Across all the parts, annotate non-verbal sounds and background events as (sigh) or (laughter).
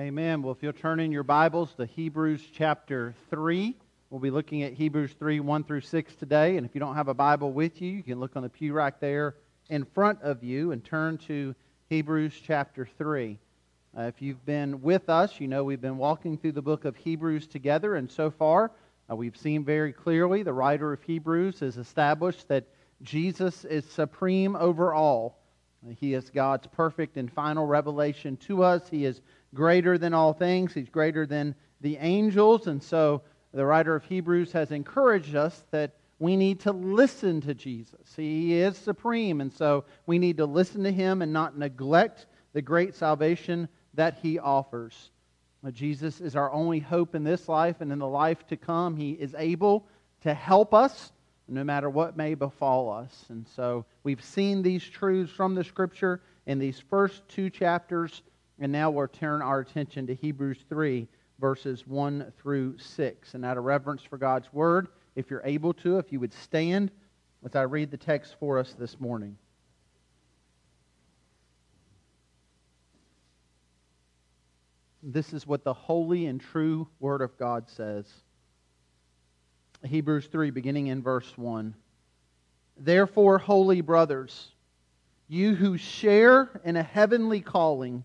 Amen. Well, if you'll turn in your Bibles to Hebrews chapter 3, we'll be looking at Hebrews 3 1 through 6 today. And if you don't have a Bible with you, you can look on the pew rack there in front of you and turn to Hebrews chapter 3. Uh, if you've been with us, you know we've been walking through the book of Hebrews together, and so far uh, we've seen very clearly the writer of Hebrews has established that Jesus is supreme over all. He is God's perfect and final revelation to us. He is greater than all things, He's greater than the angels. And so the writer of Hebrews has encouraged us that we need to listen to Jesus. He is supreme, and so we need to listen to Him and not neglect the great salvation that He offers. Jesus is our only hope in this life and in the life to come. He is able to help us no matter what may befall us. And so we've seen these truths from the Scripture in these first two chapters and now we'll turn our attention to Hebrews 3, verses 1 through 6. And out of reverence for God's word, if you're able to, if you would stand as I read the text for us this morning. This is what the holy and true word of God says. Hebrews 3, beginning in verse 1. Therefore, holy brothers, you who share in a heavenly calling,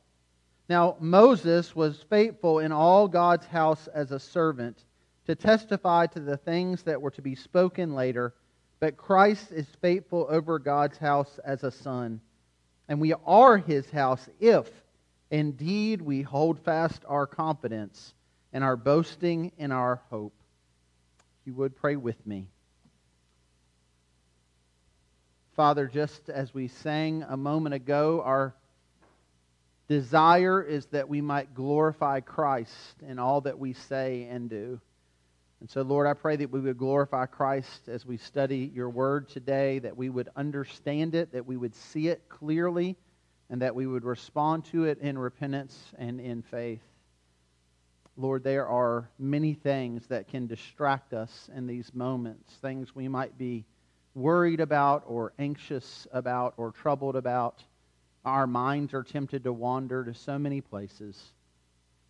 Now, Moses was faithful in all God's house as a servant to testify to the things that were to be spoken later, but Christ is faithful over God's house as a son. And we are his house if indeed we hold fast our confidence and our boasting in our hope. You would pray with me. Father, just as we sang a moment ago, our desire is that we might glorify Christ in all that we say and do. And so, Lord, I pray that we would glorify Christ as we study your word today, that we would understand it, that we would see it clearly, and that we would respond to it in repentance and in faith. Lord, there are many things that can distract us in these moments, things we might be worried about or anxious about or troubled about. Our minds are tempted to wander to so many places.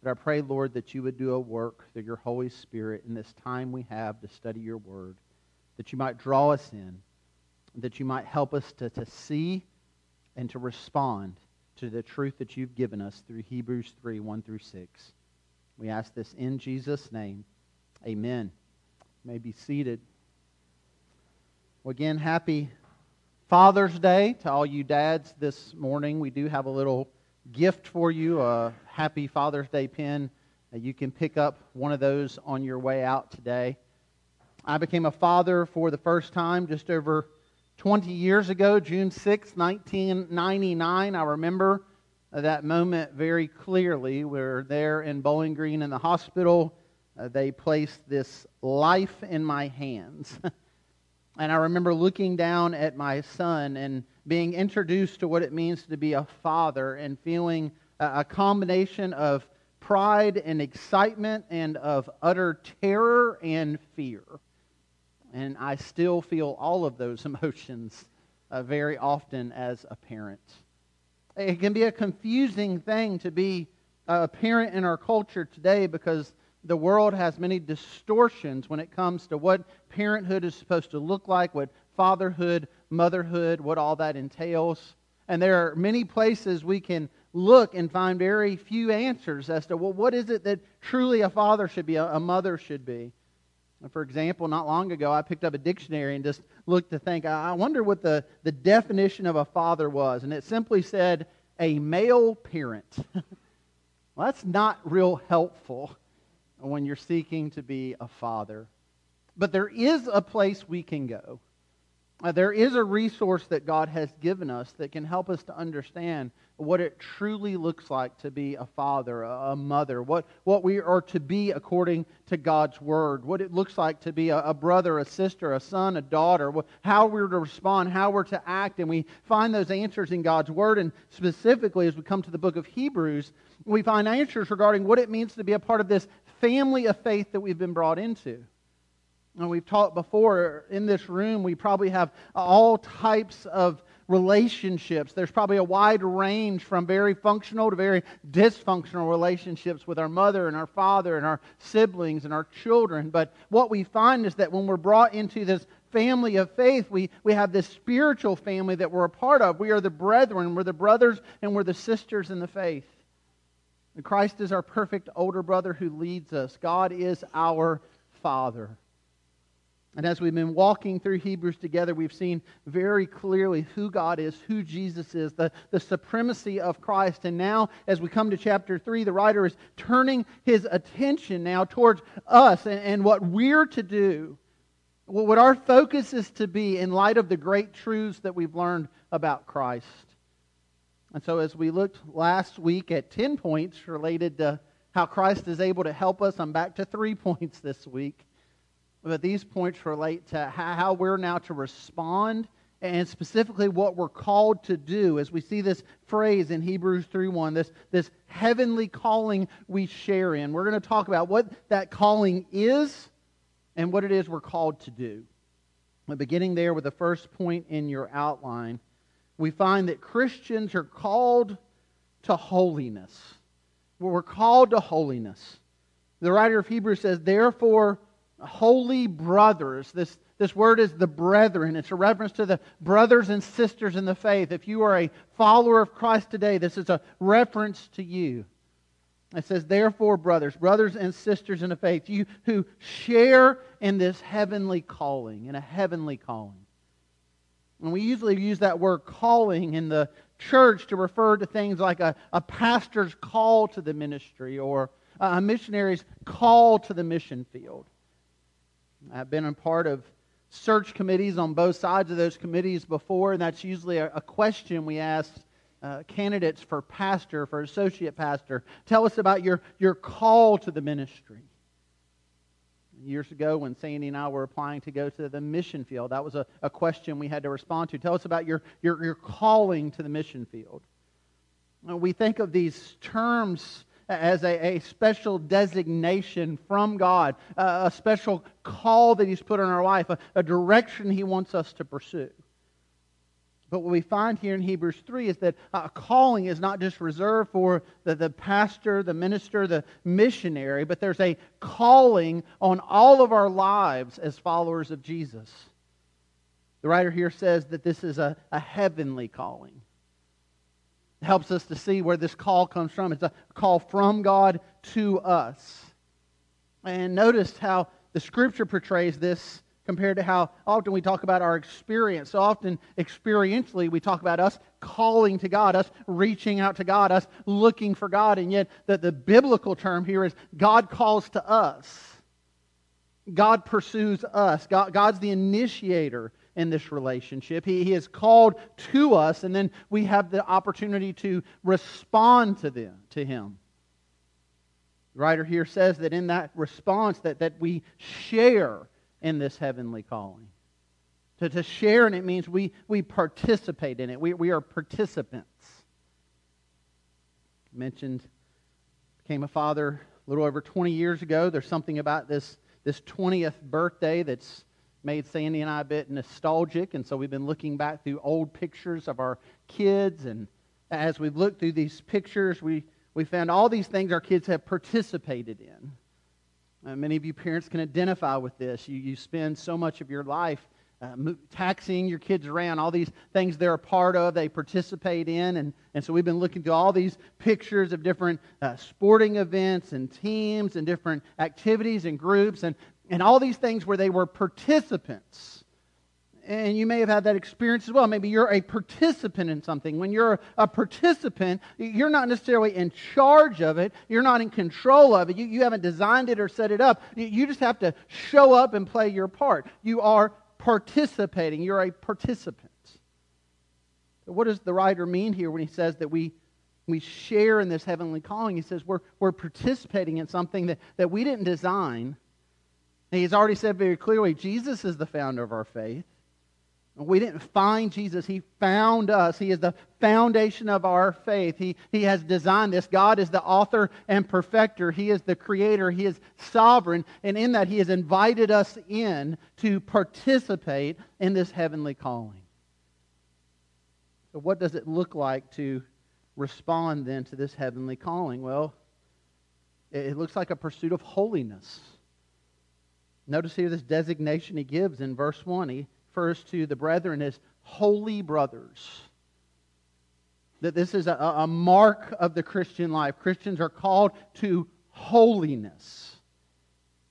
But I pray, Lord, that you would do a work through your Holy Spirit in this time we have to study your word, that you might draw us in, that you might help us to, to see and to respond to the truth that you've given us through Hebrews 3 1 through 6. We ask this in Jesus' name. Amen. You may be seated. Well, again, happy Father's Day to all you dads this morning. We do have a little gift for you a happy Father's Day pin. You can pick up one of those on your way out today. I became a father for the first time just over 20 years ago, June 6, 1999. I remember that moment very clearly. We are there in Bowling Green in the hospital. Uh, they placed this life in my hands. (laughs) And I remember looking down at my son and being introduced to what it means to be a father and feeling a combination of pride and excitement and of utter terror and fear. And I still feel all of those (laughs) emotions uh, very often as a parent. It can be a confusing thing to be a parent in our culture today because the world has many distortions when it comes to what parenthood is supposed to look like, what fatherhood, motherhood, what all that entails. And there are many places we can look and find very few answers as to, well, what is it that truly a father should be, a mother should be? For example, not long ago, I picked up a dictionary and just looked to think, I wonder what the, the definition of a father was. And it simply said, a male parent. (laughs) well, that's not real helpful when you're seeking to be a father. But there is a place we can go. Uh, there is a resource that God has given us that can help us to understand what it truly looks like to be a father, a, mother, what, what we are to be according to God's word, what it looks like to be a, a brother, a sister, a son, a daughter, what, how we're to respond, how we're to act. And we find those answers in God's word. And specifically, as we come to the book of Hebrews, we find answers regarding what it means to be a part of this family of faith that we've been brought into. And we've talked before in this room, we probably have all types of relationships. There's probably a wide range from very functional to very dysfunctional relationships with our mother and our father and our siblings and our children. But what we find is that when we're brought into this family of faith, we, we have this spiritual family that we're a part of. We are the brethren, we're the brothers, and we're the sisters in the faith. And Christ is our perfect older brother who leads us. God is our Father. And as we've been walking through Hebrews together, we've seen very clearly who God is, who Jesus is, the, the supremacy of Christ. And now, as we come to chapter 3, the writer is turning his attention now towards us and, and what we're to do, what our focus is to be in light of the great truths that we've learned about Christ. And so, as we looked last week at 10 points related to how Christ is able to help us, I'm back to three (laughs) points this week. But these points relate to how we're now to respond and specifically what we're called to do as we see this phrase in Hebrews 3:1 this this heavenly calling we share in. We're going to talk about what that calling is and what it is we're called to do. But beginning there with the first point in your outline, we find that Christians are called to holiness. We're called to holiness. The writer of Hebrews says, "Therefore holy brothers. This, this word is the brethren. It's a reference to the brothers and sisters in the faith. If you are a follower of Christ today, this is a reference to you. It says, therefore, brothers, brothers and sisters in the faith, you who share in this heavenly calling, in a heavenly calling. And we usually use that word calling in the church to refer to things like a, a pastor's call to the ministry or a missionary's call to the mission field. I've been a part of search committees on both sides of those committees before, and that's usually a, a question we ask uh, candidates for pastor, for associate pastor. Tell us about your, your call to the ministry. Years ago, when Sandy and I were applying to go to the mission field, that was a, a question we had to respond to. Tell us about your, your, your calling to the mission field. We think of these terms as a, a special designation from God, a, special call that He's put on our life, a, a direction He wants us to pursue. But what we find here in Hebrews 3 is that a calling is not just reserved for the, the pastor, the minister, the missionary, but there's a calling on all of our lives as followers of Jesus. The writer here says that this is a, a heavenly calling helps us to see where this call comes from. It's a call from God to us. And notice how the scripture portrays this compared to how often we talk about our experience. So often, experientially, we talk about us calling to God, us reaching out to God, us looking for God. And yet, the, the biblical term here is God calls to us. God pursues us. God, God's the initiator in this relationship. He, he is called to us, and then we have the opportunity to respond to them, to him. The writer here says that in that response that, that we share in this heavenly calling. To, to share in it means we, we participate in it. We, we are participants. mentioned, became a father a little over 20 years ago. There's something about this, this 20th birthday that's made Sandy and I a bit nostalgic, and so we've been looking back through old pictures of our kids. And as we've looked through these pictures, we, we found all these things our kids have participated in. Uh, many of you parents can identify with this. You, you spend so much of your life uh, taxiing your kids around, all these things they're a part of, they participate in. And, and so we've been looking through all these pictures of different uh, sporting events and teams and different activities and groups. And and all these things where they were participants. And you may have had that experience as well. Maybe you're a participant in something. When you're a participant, you're not necessarily in charge of it. You're not in control of it. You, you haven't designed it or set it up. You, just have to show up and play your part. You are participating. You're a participant. What does the writer mean here when he says that we, we share in this heavenly calling? He says we're, we're participating in something that, that we didn't design. He's already said very clearly Jesus is the founder of our faith. We didn't find Jesus. He found us. He is the foundation of our faith. He, he has designed this. God is the author and perfecter. He is the creator. He is sovereign. And in that, He has invited us in to participate in this heavenly calling. So, what does it look like to respond then to this heavenly calling? Well, it looks like a pursuit of holiness. Notice here this designation he gives in verse 1. He refers to the brethren as holy brothers. That this is a, a mark of the Christian life. Christians are called to holiness.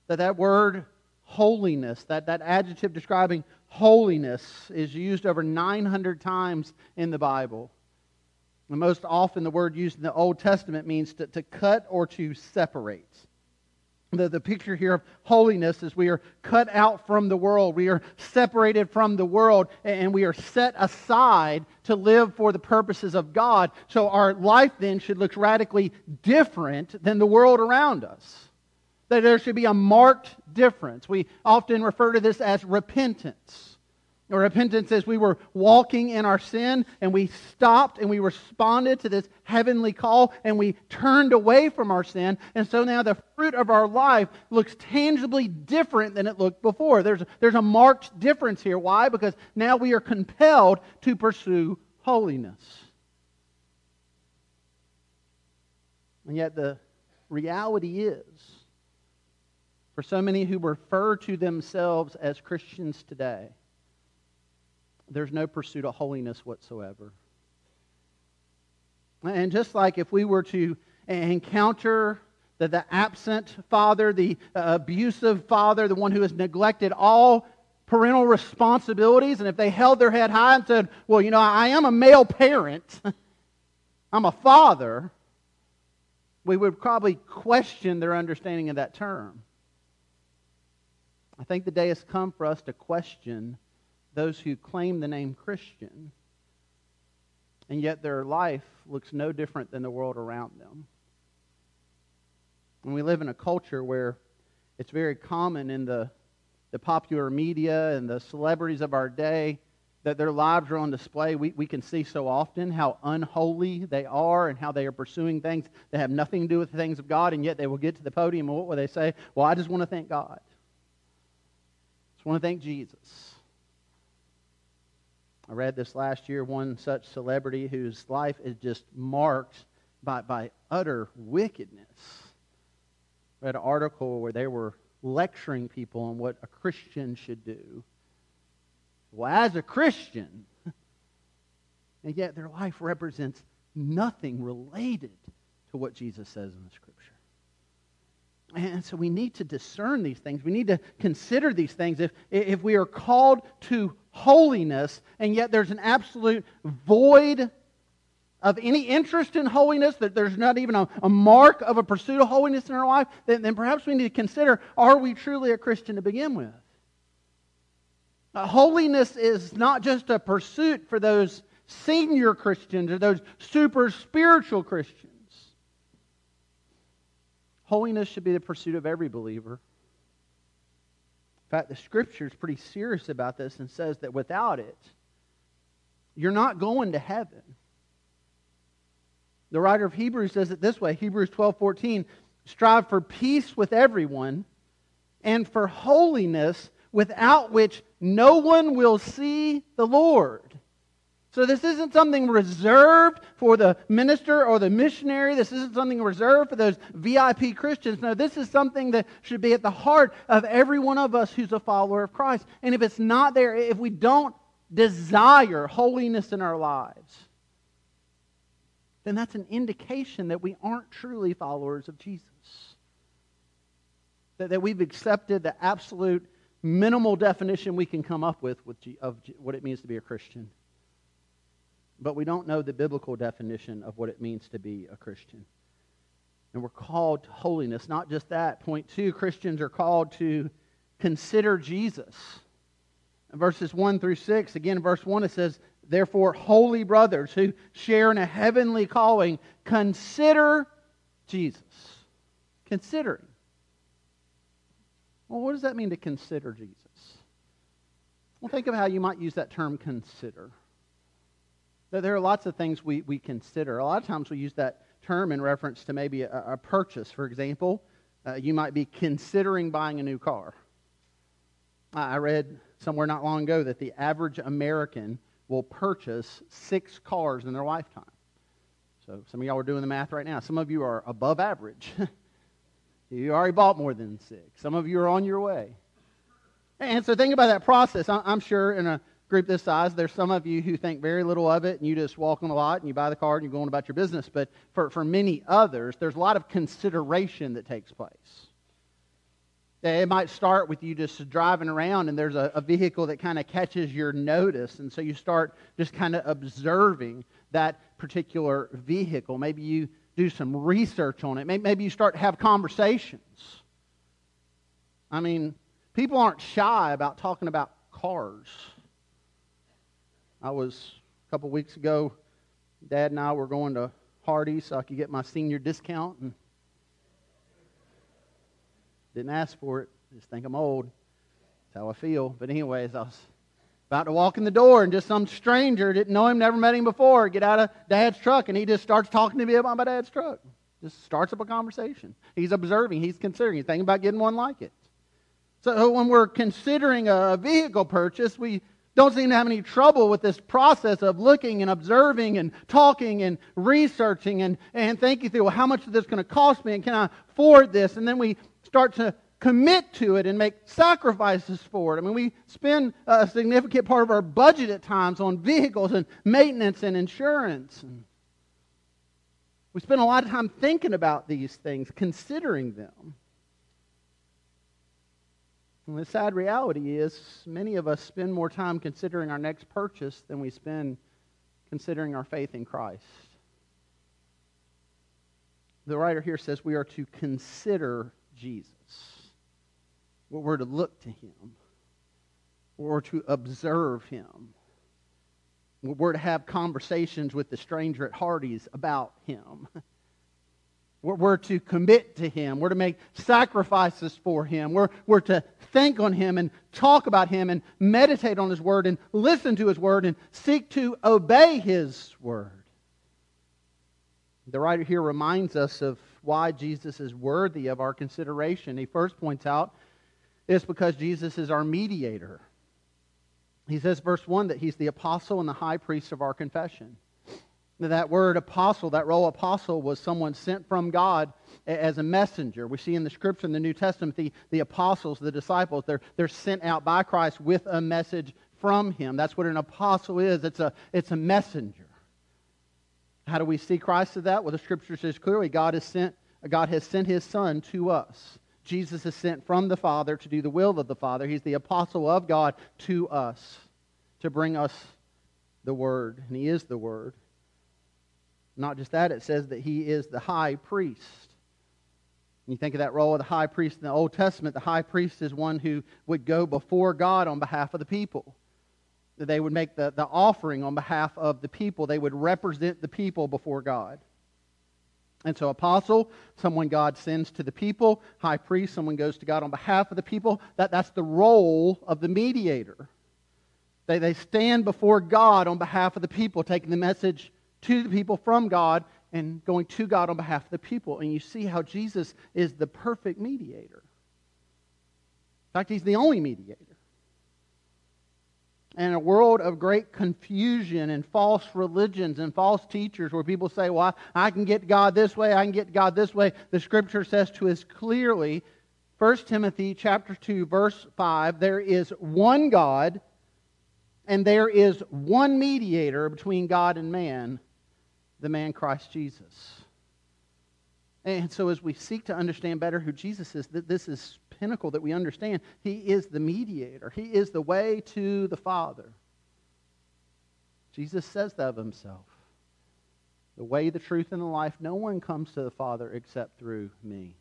That that word holiness, that, that adjective describing holiness, is used over 900 times in the Bible. And most often, the word used in the Old Testament means to, to cut or to separate the, the picture here of holiness is we are cut out from the world. We are separated from the world and we are set aside to live for the purposes of God. So our life then should look radically different than the world around us. That there should be a marked difference. We often refer to this as repentance. Repentance is we were walking in our sin and we stopped and we responded to this heavenly call and we turned away from our sin. And so now the fruit of our life looks tangibly different than it looked before. There's, there's a marked difference here. Why? Because now we are compelled to pursue holiness. And yet the reality is, for so many who refer to themselves as Christians today, there's no pursuit of holiness whatsoever. And just like if we were to encounter the, the absent father, the uh, abusive father, the one who has neglected all parental responsibilities, and if they held their head high and said, Well, you know, I am a male parent, (laughs) I'm a father, we would probably question their understanding of that term. I think the day has come for us to question those who claim the name Christian, and yet their life looks no different than the world around them. And we live in a culture where it's very common in the, the popular media and the celebrities of our day that their lives are on display. We, we can see so often how unholy they are and how they are pursuing things that have nothing to do with the things of God, and yet they will get to the podium and what will they say? Well, I just want to thank God. I just want to thank Jesus. I read this last year, one such celebrity whose life is just marked by, by utter wickedness. I read an article where they were lecturing people on what a Christian should do. Well, as a Christian, (laughs) and yet their life represents nothing related to what Jesus says in the Scripture. And so we need to discern these things. We need to consider these things. If, if we are called to holiness, and yet there's an absolute void of any interest in holiness, that there's not even a, a mark of a pursuit of holiness in our life, then, then, perhaps we need to consider are we truly a Christian to begin with? Holiness is not just a pursuit for those senior Christians or those super spiritual Christians. Holiness should be the pursuit of every believer. In fact, the scripture is pretty serious about this and says that without it, you're not going to heaven. The writer of Hebrews says it this way Hebrews 12 14, strive for peace with everyone and for holiness without which no one will see the Lord. So this isn't something reserved for the minister or the missionary. This isn't something reserved for those VIP Christians. No, this is something that should be at the heart of every one of us who's a follower of Christ. And if it's not there, if we don't desire holiness in our lives, then that's an indication that we aren't truly followers of Jesus. That, that we've accepted the absolute minimal definition we can come up with, with of what it means to be a Christian but we don't know the biblical definition of what it means to be a Christian. And we're called to holiness. Not just that. Point two Christians are called to consider Jesus. In verses 1 through 6, again, in verse 1, it says, Therefore, holy brothers who share in a heavenly calling, consider Jesus. Considering. Well, what does that mean to consider Jesus? Well, think of how you might use that term consider. There are lots of things we, we consider. A lot of times we use that term in reference to maybe a, a purchase. For example, uh, you might be considering buying a new car. I read somewhere not long ago that the average American will purchase six cars in their lifetime. So some of y'all are doing the math right now. Some of you are above average. (laughs) you already bought more than six. Some of you are on your way. And so think about that process. I'm sure in a group this size, there's some of you who think very little of it and you just walk on the lot and you buy the car and you're going about your business. But for, for many others, there's a lot of consideration that takes place. It might start with you just driving around and there's a, a vehicle that kind of catches your notice. And so you start just kind of observing that particular vehicle. Maybe you do some research on it. Maybe, maybe you start to have conversations. I mean, people aren't shy about talking about cars. I was a couple weeks ago, Dad and I were going to Hardee's so I could get my senior discount. And didn't ask for it. Just think I'm old. That's how I feel. But anyways, I was about to walk in the door, and just some stranger, didn't know him, never met him before, get out of Dad's truck, and he just starts talking to me about my dad's truck. Just starts up a conversation. He's observing, he's considering, he's thinking about getting one like it. So when we're considering a vehicle purchase, we don't seem to have any trouble with this process of looking and observing and talking and researching and, and thinking through well, how much is this going to cost me and can I afford this? And then we start to commit to it and make sacrifices for it. I mean, we spend a significant part of our budget at times on vehicles and maintenance and insurance. And we spend a lot of time thinking about these things, considering them. And the sad reality is, many of us spend more time considering our next purchase than we spend considering our faith in Christ. The writer here says we are to consider Jesus. We're to look to him. We're to observe him. We're to have conversations with the stranger at Hardee's about him. (laughs) We're to commit to him. We're to make sacrifices for him. We're, we're to think on him and talk about him and meditate on his word and listen to his word and seek to obey his word. The writer here reminds us of why Jesus is worthy of our consideration. He first points out it's because Jesus is our mediator. He says, verse 1, that he's the apostle and the high priest of our confession. That word apostle, that role apostle, was someone sent from God as a messenger. We see in the scripture in the New Testament the, the apostles, the disciples, they're, they're sent out by Christ with a message from him. That's what an apostle is it's a, it's a messenger. How do we see Christ as that? Well, the scripture says clearly God has sent, God has sent his son to us. Jesus is sent from the Father to do the will of the Father. He's the apostle of God to us to bring us the Word, and He is the Word. Not just that, it says that He is the high priest. When you think of that role of the high priest in the Old Testament, the high priest is one who would go before God on behalf of the people they would make the, the offering on behalf of the people. They would represent the people before God. And so, apostle, someone God sends to the people. High priest, someone goes to God on behalf of the people. That, that's the role of the mediator. They, they stand before God on behalf of the people, taking the message to the people from God and going to God on behalf of the people. And you see how Jesus is the perfect mediator. In fact, he's the only mediator and a world of great confusion and false religions and false teachers where people say, well, I can get God this way, I can get God this way. The scripture says to us clearly, 1 Timothy chapter 2, verse 5, there is one God and there is one mediator between God and man, the man Christ Jesus. And so, as we seek to understand better who Jesus is, that this is pinnacle that we understand. He is the mediator, He is the way to the Father. Jesus says that of Himself. The way, the truth, and the life, no one comes to the Father except through me.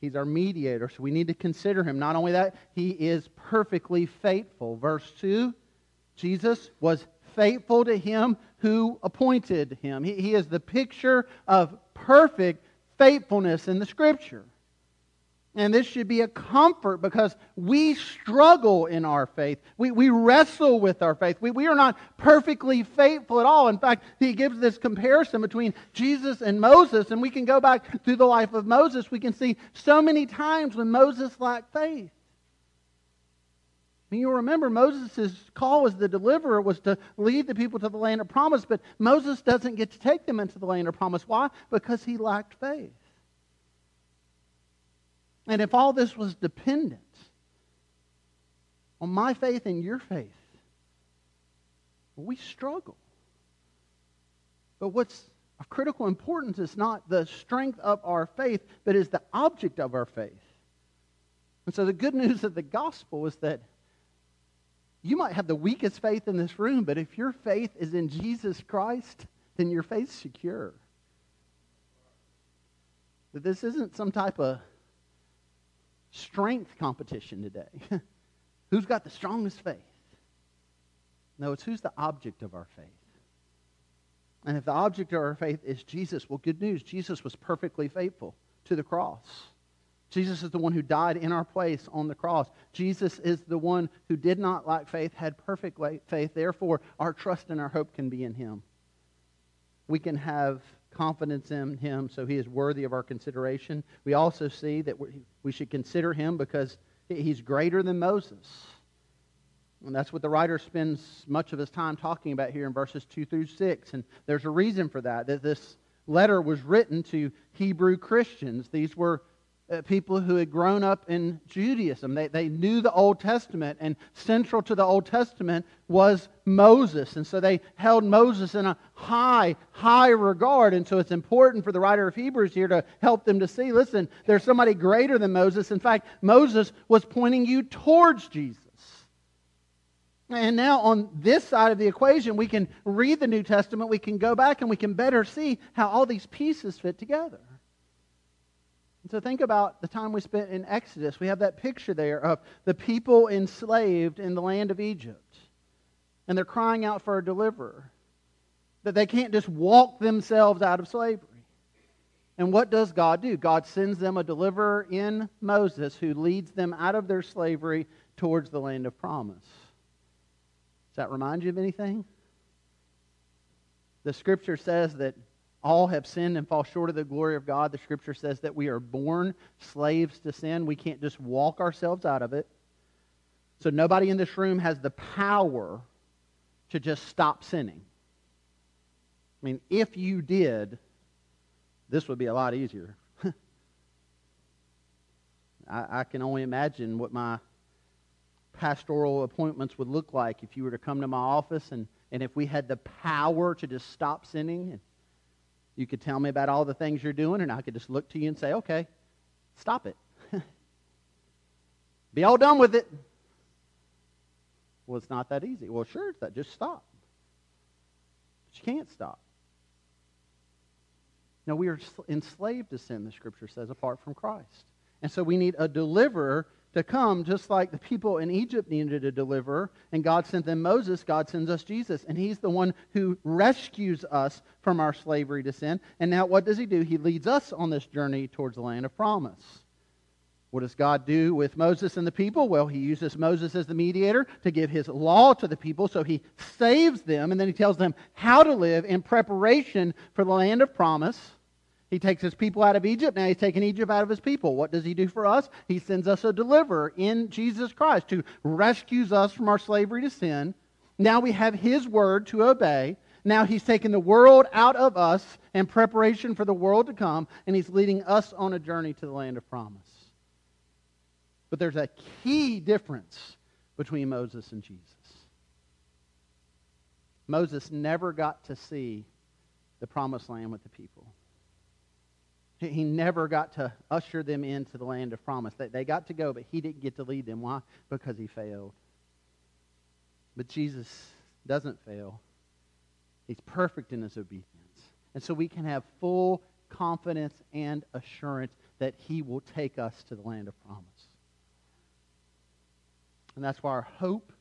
He's our mediator, so we need to consider him. Not only that, he is perfectly faithful. Verse 2 Jesus was faithful to him who appointed him. He, he is the picture of perfect faithfulness in the Scripture. And this should be a comfort because we struggle in our faith. We, we wrestle with our faith. We, we are not perfectly faithful at all. In fact, he gives this comparison between Jesus and Moses, and we can go back through the life of Moses. We can see so many times when Moses lacked faith. Mean, you'll remember Moses' call as the deliverer was to lead the people to the land of promise, but Moses doesn't get to take them into the land of promise. Why? Because he lacked faith. And if all this was dependent on my faith and your faith, we struggle. But what's of critical importance is not the strength of our faith, but is the object of our faith. And so the good news of the gospel is that you might have the weakest faith in this room, but if your faith is in Jesus Christ, then your faith's secure. That this isn't some type of strength competition today. (laughs) who's got the strongest faith? No, it's who's the object of our faith. And if the object of our faith is Jesus, well, good news. Jesus was perfectly faithful to the cross. Jesus is the one who died in our place on the cross. Jesus is the one who did not lack faith, had perfect faith. Therefore, our trust and our hope can be in him. We can have confidence in him, so he is worthy of our consideration. We also see that we should consider him because he's greater than Moses. And that's what the writer spends much of his time talking about here in verses 2 through 6. And there's a reason for that, that this letter was written to Hebrew Christians. These were Uh, people who had grown up in Judaism. They, they knew the Old Testament, and central to the Old Testament was Moses. And so they held Moses in a high, high regard. And so it's important for the writer of Hebrews here to help them to see listen, there's somebody greater than Moses. In fact, Moses was pointing you towards Jesus. And now, on this side of the equation, we can read the New Testament, we can go back, and we can better see how all these pieces fit together. So think about the time we spent in Exodus. We have that picture there of the people enslaved in the land of Egypt. And they're crying out for a deliverer. That they can't just walk themselves out of slavery. And what does God do? God sends them a deliverer in Moses who leads them out of their slavery towards the land of promise. Does that remind you of anything? The scripture says that all have sinned and fall short of the glory of God. The scripture says that we are born slaves to sin. We can't just walk ourselves out of it. So nobody in this room has the power to just stop sinning. I mean, if you did, this would be a lot easier. (laughs) I, I, can only imagine what my pastoral appointments would look like if you were to come to my office and, and if we had the power to just stop sinning and you could tell me about all the things you're doing, and I could just look to you and say, okay, stop it. (laughs) Be all done with it. Well, it's not that easy. Well, sure, it's that. Just stop. But you can't stop. No, we are enslaved to sin, the scripture says, apart from Christ. And so we need a deliverer to come, just like the people in Egypt needed a deliverer, and God sent them Moses, God sends us Jesus. And He's the one who rescues us from our slavery to sin. And now what does He do? He leads us on this journey towards the land of promise. What does God do with Moses and the people? Well, He uses Moses as the mediator to give His law to the people, so He saves them, and then He tells them how to live in preparation for the land of promise. He takes his people out of Egypt. Now he's taking Egypt out of his people. What does he do for us? He sends us a deliverer in Jesus Christ who rescues us from our slavery to sin. Now we have his word to obey. Now he's taken the world out of us in preparation for the world to come, and he's leading us on a journey to the land of promise. But there's a key difference between Moses and Jesus. Moses never got to see the promised land with the people. He never got to usher them into the land of promise. They, they got to go, but he didn't get to lead them. Why? Because he failed. But Jesus doesn't fail. He's perfect in his obedience. And so we can have full confidence and assurance that he will take us to the land of promise. And that's why our hope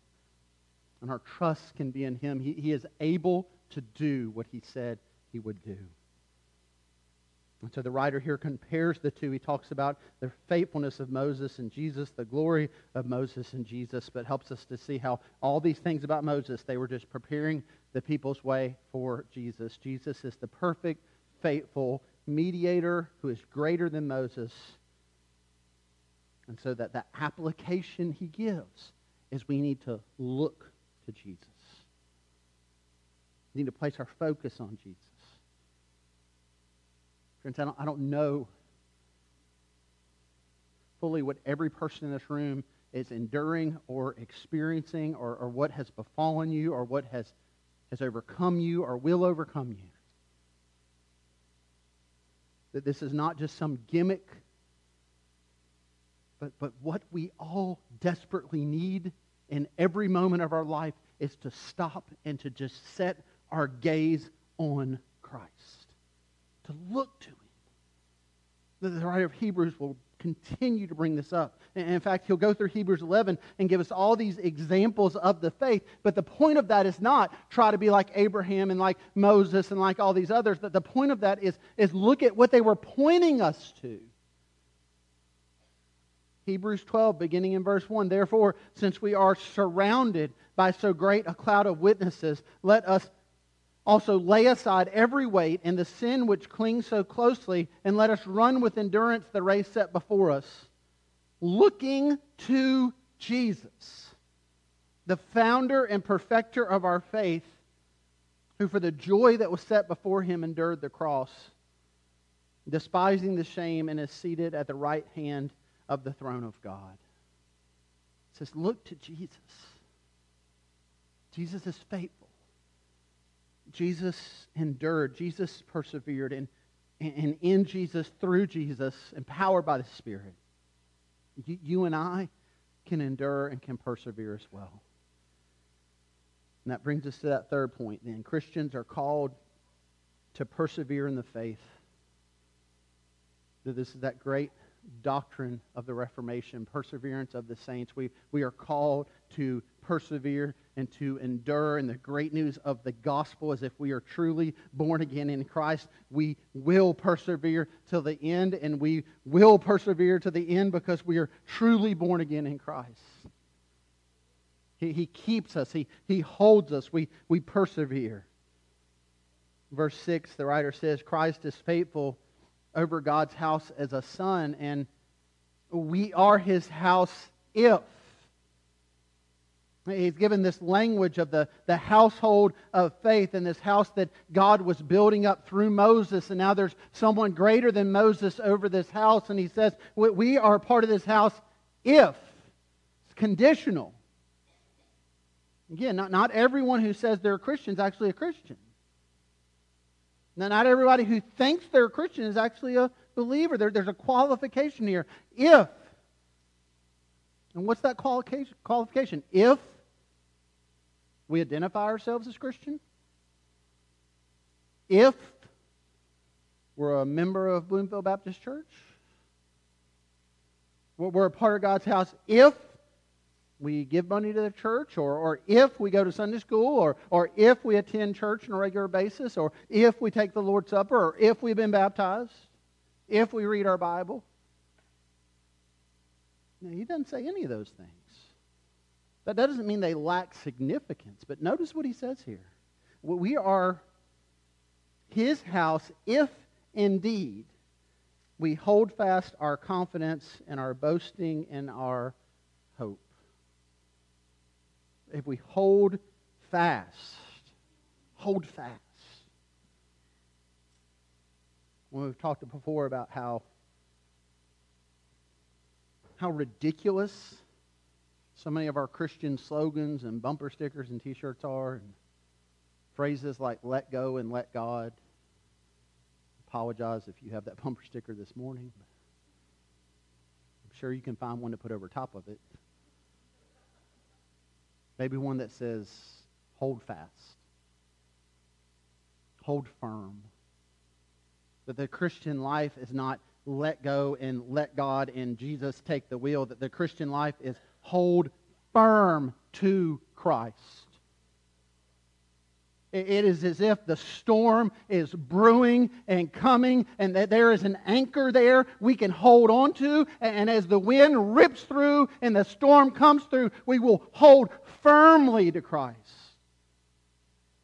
and our trust can be in him. He, he is able to do what he said he would do. And so the writer here compares the two. He talks about the faithfulness of Moses and Jesus, the glory of Moses and Jesus, but helps us to see how all these things about Moses, they were just preparing the people's way for Jesus. Jesus is the perfect, faithful mediator who is greater than Moses. And so that the application he gives is we need to look to Jesus. We need to place our focus on Jesus. Friends, I don't, I don't know fully what every person in this room is enduring or experiencing or, or what has befallen you or what has, has overcome you or will overcome you. That this is not just some gimmick, but, but what we all desperately need in every moment of our life is to stop and to just set our gaze on Christ, to look to Him. The writer of Hebrews will continue to bring this up. In fact, he'll go through Hebrews 11 and give us all these examples of the faith. But the point of that is not try to be like Abraham and like Moses and like all these others. That the point of that is, is look at what they were pointing us to. Hebrews 12, beginning in verse 1. Therefore, since we are surrounded by so great a cloud of witnesses, let us also lay aside every weight and the sin which clings so closely, and let us run with endurance the race set before us, looking to Jesus, the founder and perfecter of our faith, who for the joy that was set before him endured the cross, despising the shame, and is seated at the right hand of the throne of God. It says, Look to Jesus. Jesus is faithful. Jesus endured. Jesus persevered. And, and in Jesus, through Jesus, empowered by the Spirit, you, you and I can endure and can persevere as well. And that brings us to that third point then. Christians are called to persevere in the faith. That this is that great doctrine of the Reformation, perseverance of the saints. We, we are called to persevere and to endure. And the great news of the gospel is if we are truly born again in Christ, we will persevere till the end, and we will persevere to the end because we are truly born again in Christ. He, he keeps us, he, he holds us, we, we persevere. Verse 6, the writer says, Christ is faithful over God's house as a son, and we are his house if. He's given this language of the, the household of faith and this house that God was building up through Moses. And now there's someone greater than Moses over this house. And he says, We are part of this house if. It's conditional. Again, not, not everyone who says they're a Christian is actually a Christian. Now, not everybody who thinks they're a Christian is actually a believer. There, there's a qualification here. If. And what's that qualification? If we identify ourselves as Christian, if we're a member of Bloomfield Baptist Church, we're a part of God's house, if we give money to the church, or, or if we go to Sunday school, or, or if we attend church on a regular basis, or if we take the Lord's Supper, or if we've been baptized, if we read our Bible. Now, he doesn't say any of those things. That doesn't mean they lack significance, but notice what he says here. We are his house if indeed we hold fast our confidence and our boasting and our hope if we hold fast, hold fast. When we've talked before about how how ridiculous so many of our Christian slogans and bumper stickers and T-shirts are, and phrases like "let go" and "let God." Apologize if you have that (laughs) bumper sticker this morning. I'm sure you can find one to put over top of it. Maybe one that says, hold fast, hold firm. That the Christian life is not let go and let God and Jesus take the wheel. That the Christian life is hold firm to Christ. It is as if the storm is brewing and coming, and that there is an anchor there we can hold on to. And as the wind rips through and the storm comes through, we will hold firmly to Christ.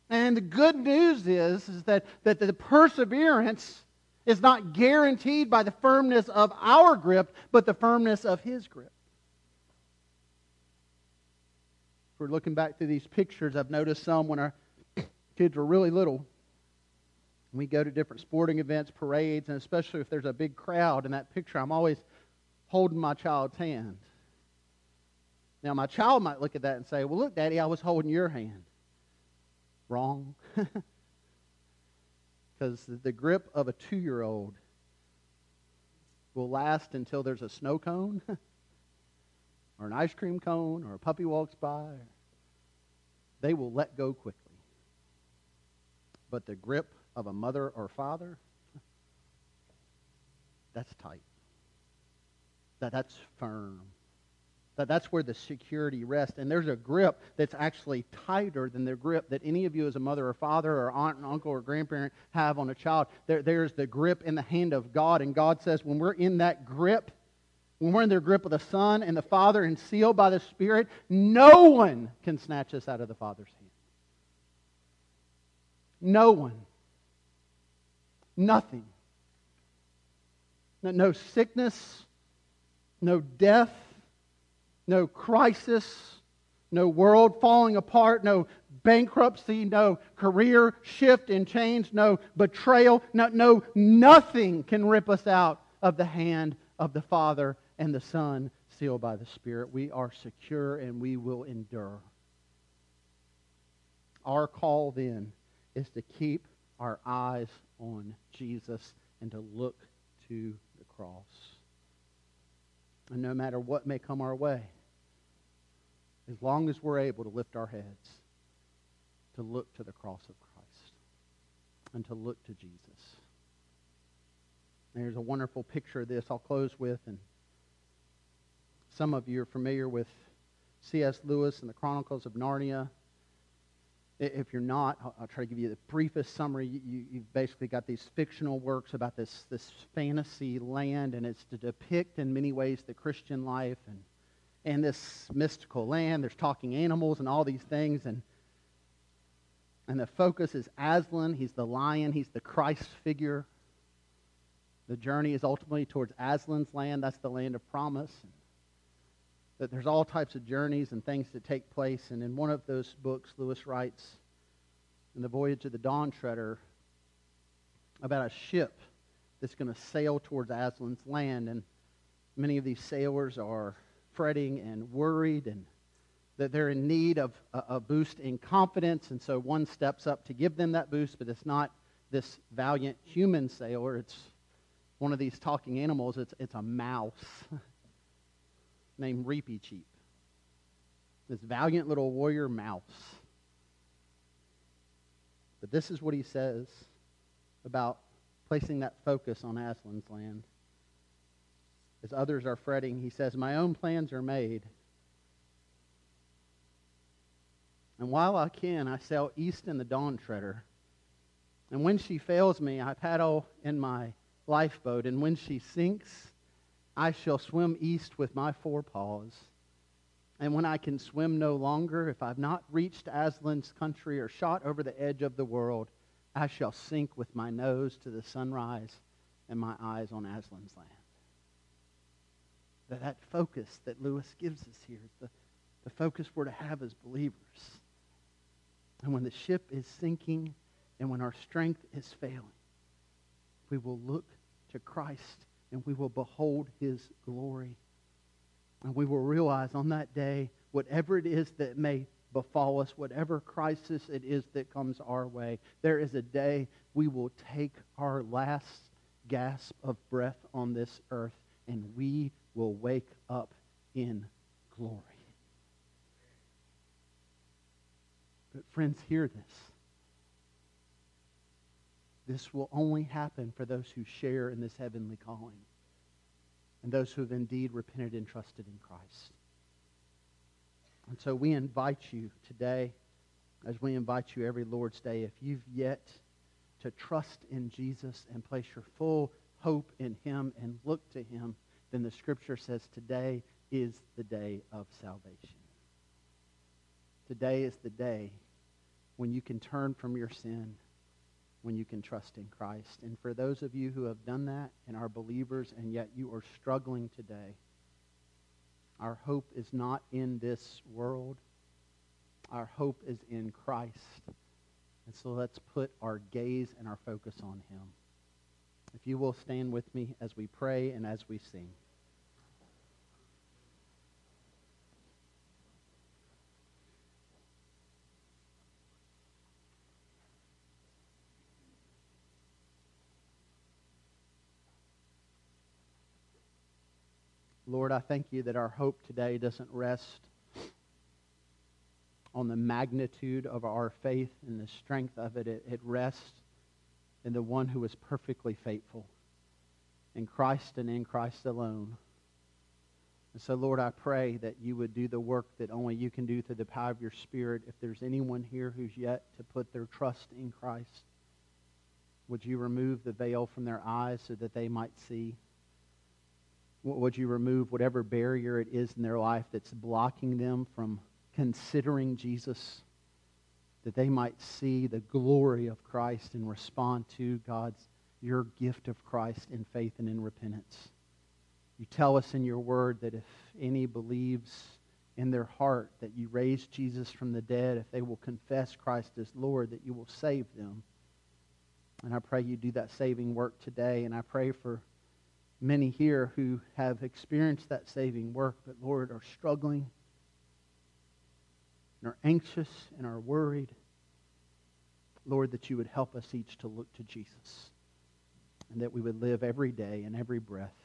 And the good news is, is that, that the perseverance is not guaranteed by the firmness of our grip, but the firmness of His grip. If we're looking back through these pictures, I've noticed some when our kids were really little. We go to different sporting events, parades, and especially if there's a big crowd in that picture, I'm always holding my child's hand. Now, my child might look at that and say, Well, look, Daddy, I was holding your hand. Wrong. (laughs) Because the grip of a two year old will last until there's a snow cone, (laughs) or an ice cream cone, or a puppy walks by. They will let go quickly. But the grip of a mother or father, that's tight. That, that's firm. That, that's where the security rests. And there's a grip that's actually tighter than the grip that any of you as a mother or father or aunt and uncle or grandparent have on a child. There, there's the grip in the hand of God. And God says when we're in that grip, when we're in the grip of the Son and the Father and sealed by the Spirit, no one can snatch us out of the Father's hand. No one. Nothing. No sickness, no death, no crisis, no world falling apart, no bankruptcy, no career shift and change, no betrayal, no, no nothing can rip us out of the hand of the Father and the Son sealed by the Spirit. We are secure and we will endure. Our call then is to keep our eyes on Jesus and to look to the cross. And no matter what may come our way, as long as we're able to lift our heads, to look to the cross of Christ and to look to Jesus. There's a wonderful picture of this I'll close with. And some of you are familiar with C.S. Lewis and the Chronicles of Narnia. If you're not, I'll, try to give you the briefest summary. You, have basically got these fictional works about this, this fantasy land, and it's to depict in many ways the Christian life and, and this mystical land. There's talking animals and all these things. And, and the focus is Aslan. He's the lion, he's the Christ figure. The journey is ultimately towards Aslan's land. That's the land of promise that there's all types of journeys and things that take place. And in one of those books, Lewis writes, in the Voyage of the Dawn Treader, about a ship that's going to sail towards Aslan's land. And many of these sailors are fretting and worried and that they're in need of a, a boost in confidence. And so one steps up to give them that boost, but it's not this valiant human sailor. It's one of these talking animals. It's, it's a mouse. (laughs) named Reepicheep. This valiant little warrior mouse. But this is what he says about placing that focus on Aslan's land. As others are fretting, he says, My own plans are made. And while I can, I sail east in the dawn treader. And when she fails me, I paddle in my lifeboat. And when she sinks, I shall swim east with my forepaws. And when I can swim no longer, if I've not reached Aslan's country or shot over the edge of the world, I shall sink with my nose to the sunrise and my eyes on Aslan's land. That, that focus that Lewis gives us here the, the focus we're to have as believers. And when the ship is sinking and when our strength is failing, we will look to Christ and we will behold his glory. And we will realize on that day, whatever it is that may befall us, whatever crisis it is that comes our way, there is a day we will take our last gasp of breath on this earth and we will wake up in glory. But friends, hear this. This will only happen for those who share in this heavenly calling and those who have indeed repented and trusted in Christ. And so we invite you today, as we invite you every Lord's Day, if you've yet to trust in Jesus and place your full hope in him and look to him, then the scripture says today is the day of salvation. Today is the day when you can turn from your sin, when you can trust in Christ. And for those of you who have done that and are believers and yet you are struggling today, our hope is not in this world. Our hope is in Christ. And so let's put our gaze and our focus on him. If you will stand with me as we pray and as we sing. Lord, I thank you that our hope today doesn't rest on the magnitude of our faith and the strength of it. It, it rests in the one who is perfectly faithful, in Christ and in Christ alone. And so, Lord, I pray that you would do the work that only you can do through the power of your Spirit. If there's anyone here who's yet to put their trust in Christ, would you remove the veil from their eyes so that they might see? Would you remove whatever barrier it is in their life that's blocking them from considering Jesus, that they might see the glory of Christ and respond to God's, your gift of Christ in faith and in repentance? You tell us in your word that if any believes in their heart that you raised Jesus from the dead, if they will confess Christ as Lord, that you will save them. And I pray you do that saving work today. And I pray for many here who have experienced that saving work, but Lord, are struggling and are anxious and are worried. Lord, that you would help us each to look to Jesus and that we would live every day and every breath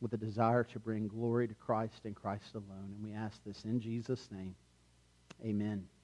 with a desire to bring glory to Christ and Christ alone. And we ask this in Jesus' name. Amen.